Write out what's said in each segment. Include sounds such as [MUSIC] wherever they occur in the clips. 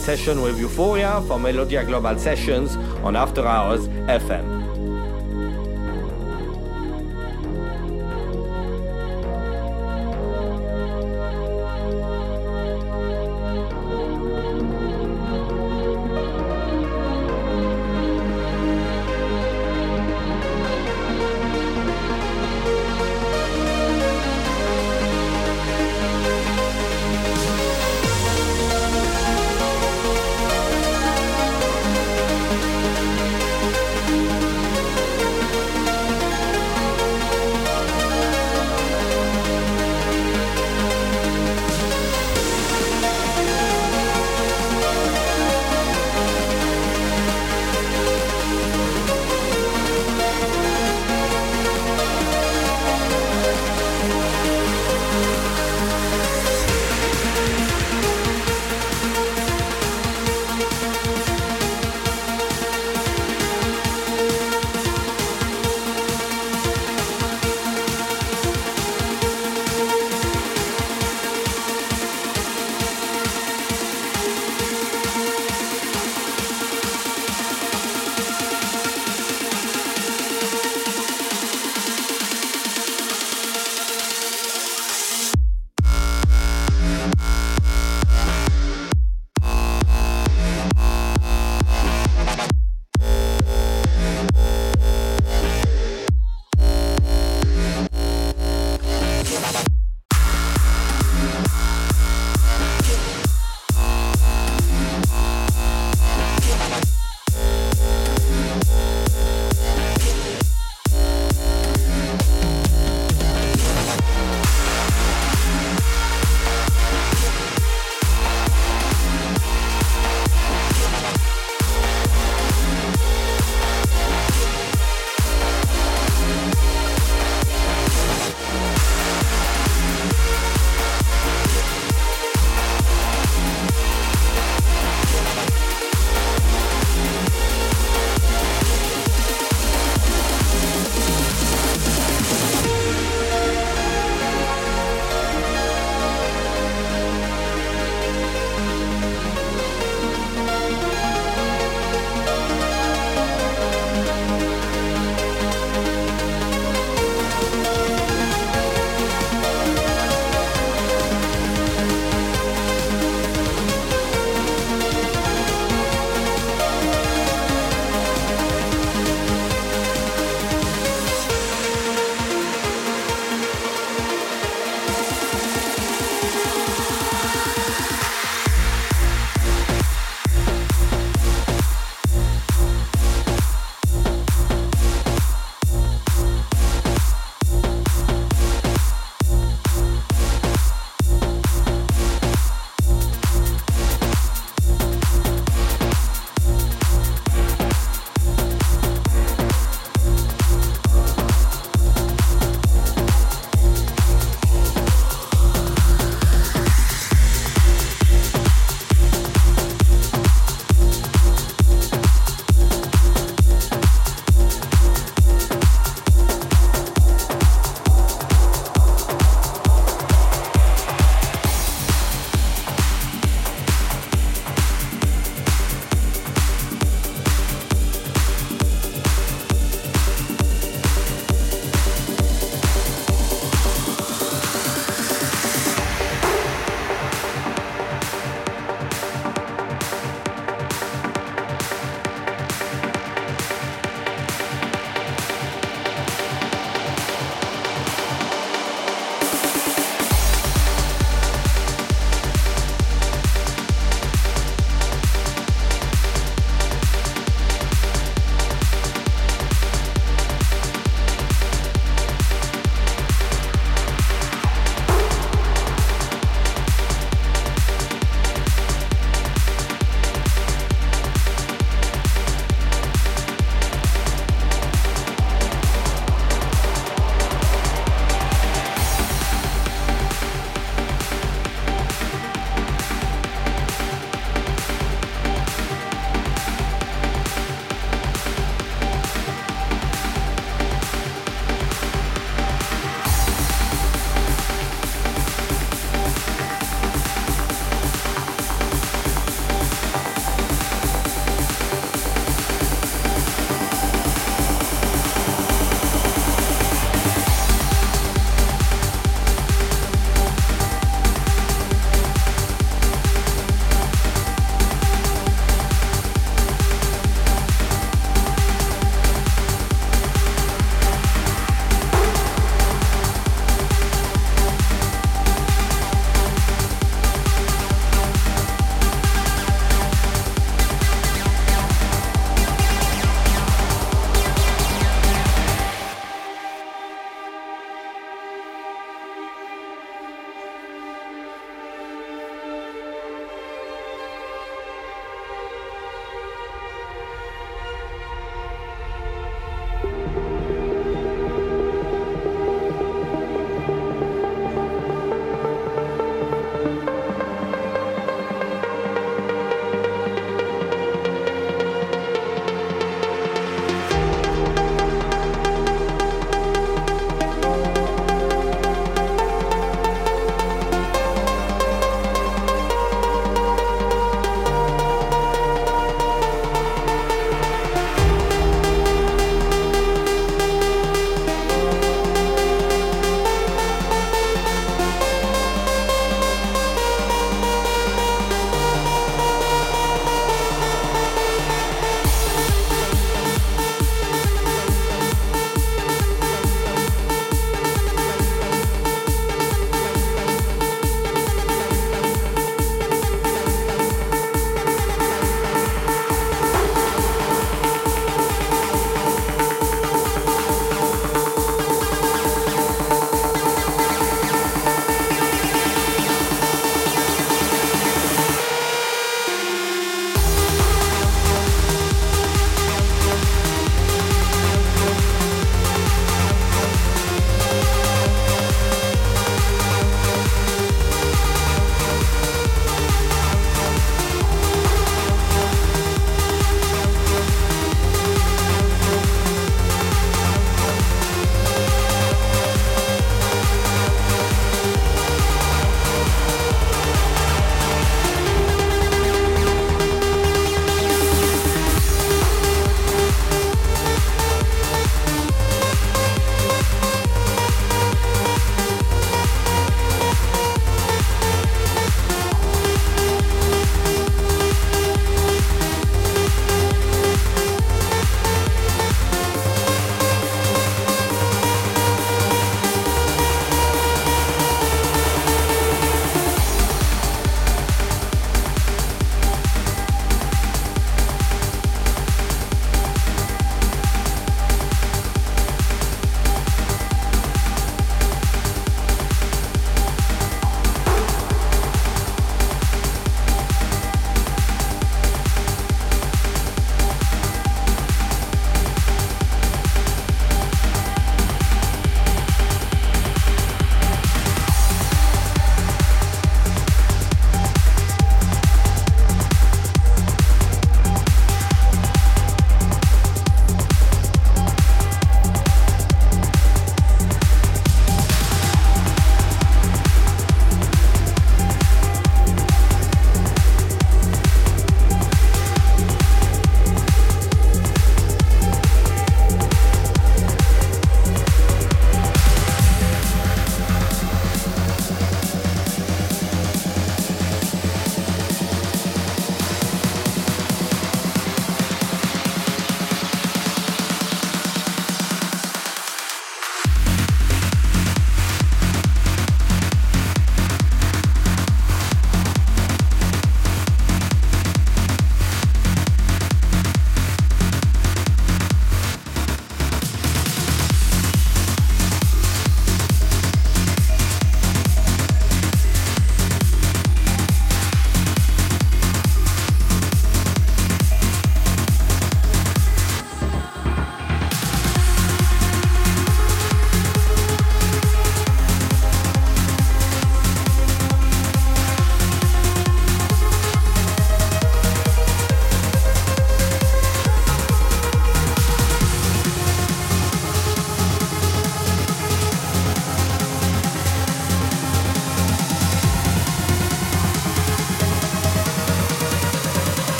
Session with Euphoria for Melodia Global Sessions on After Hours FM.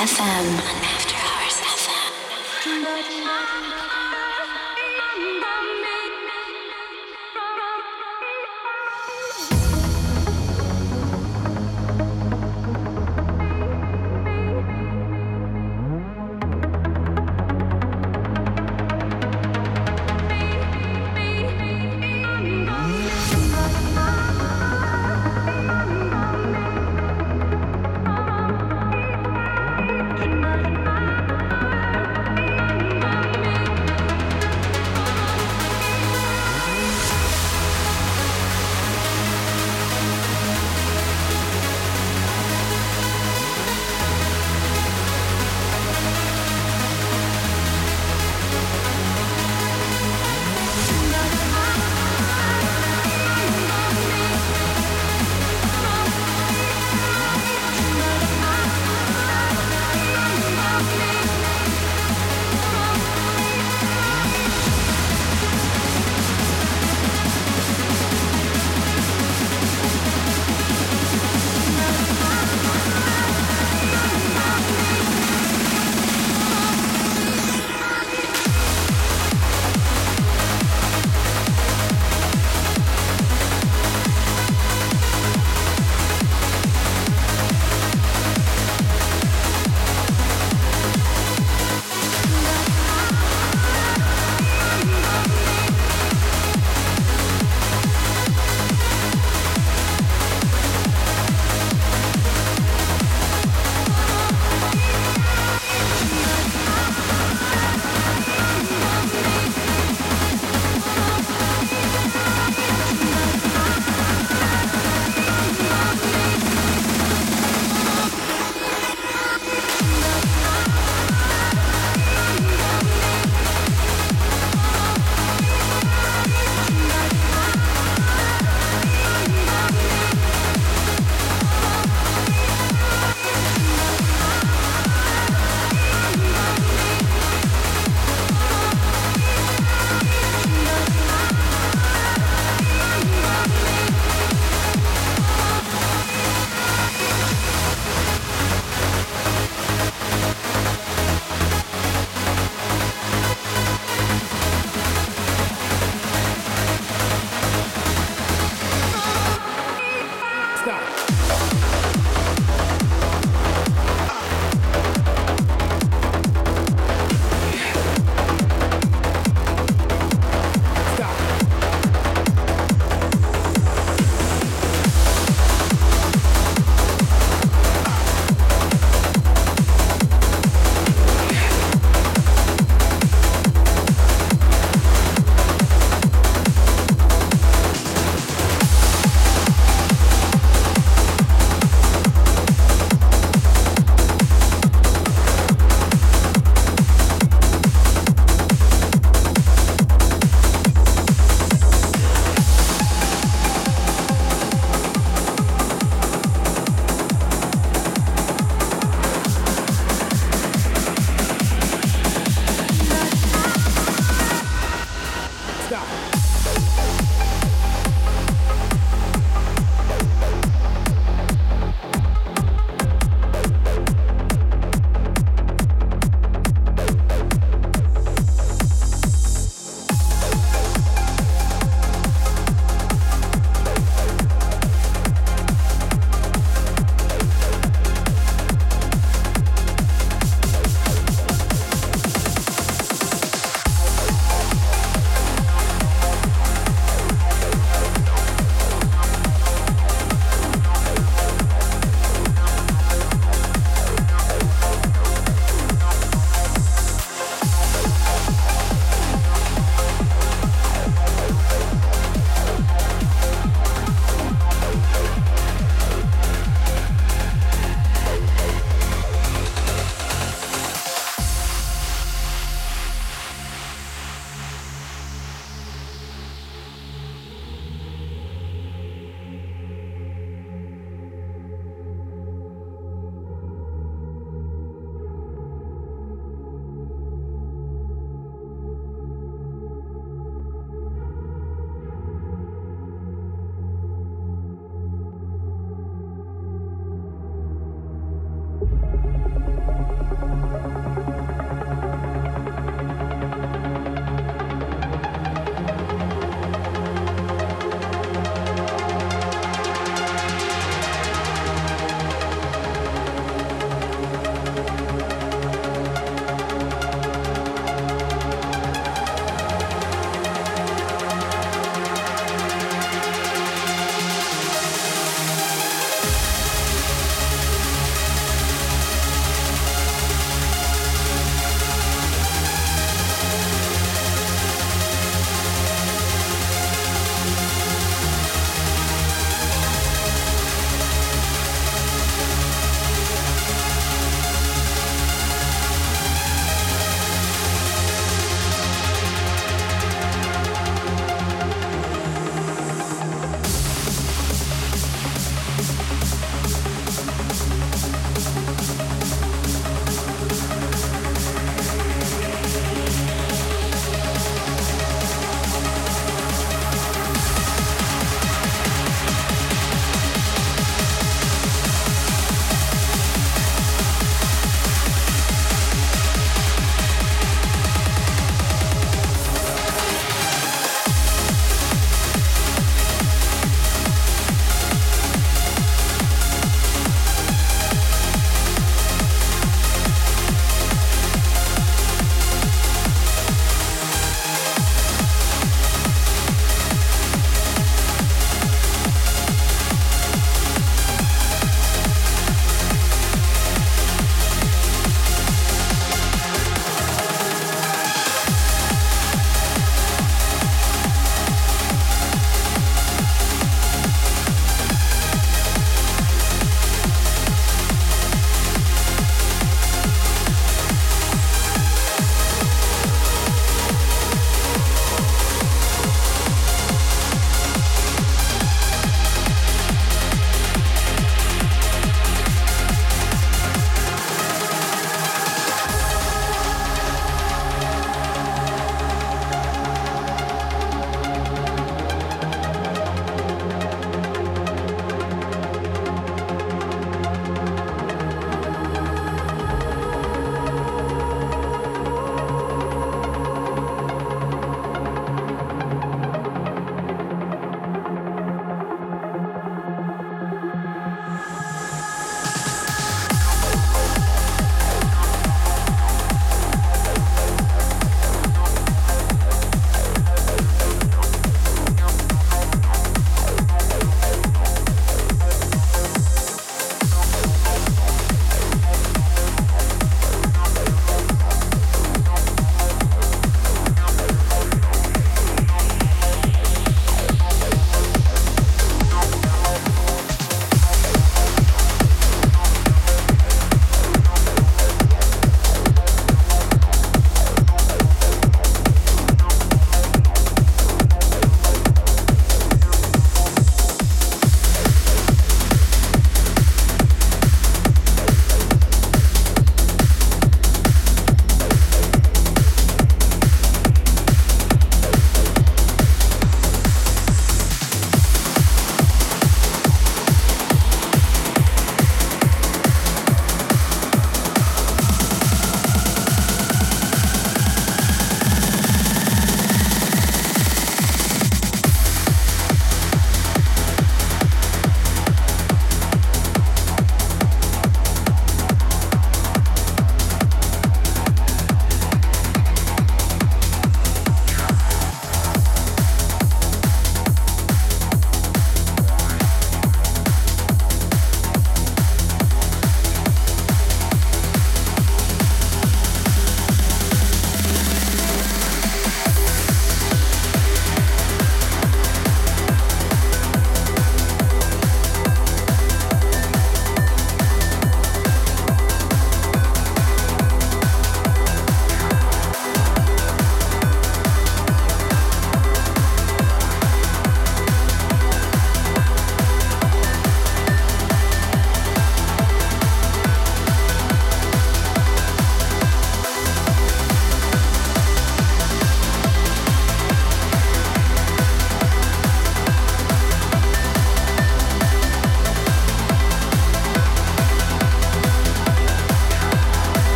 FM.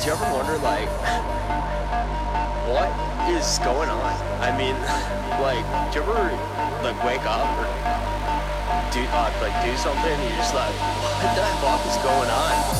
Do you ever wonder like what is going on? I mean, [LAUGHS] like, do you ever like wake up or do uh, like do something and you're just like, what the fuck is going on?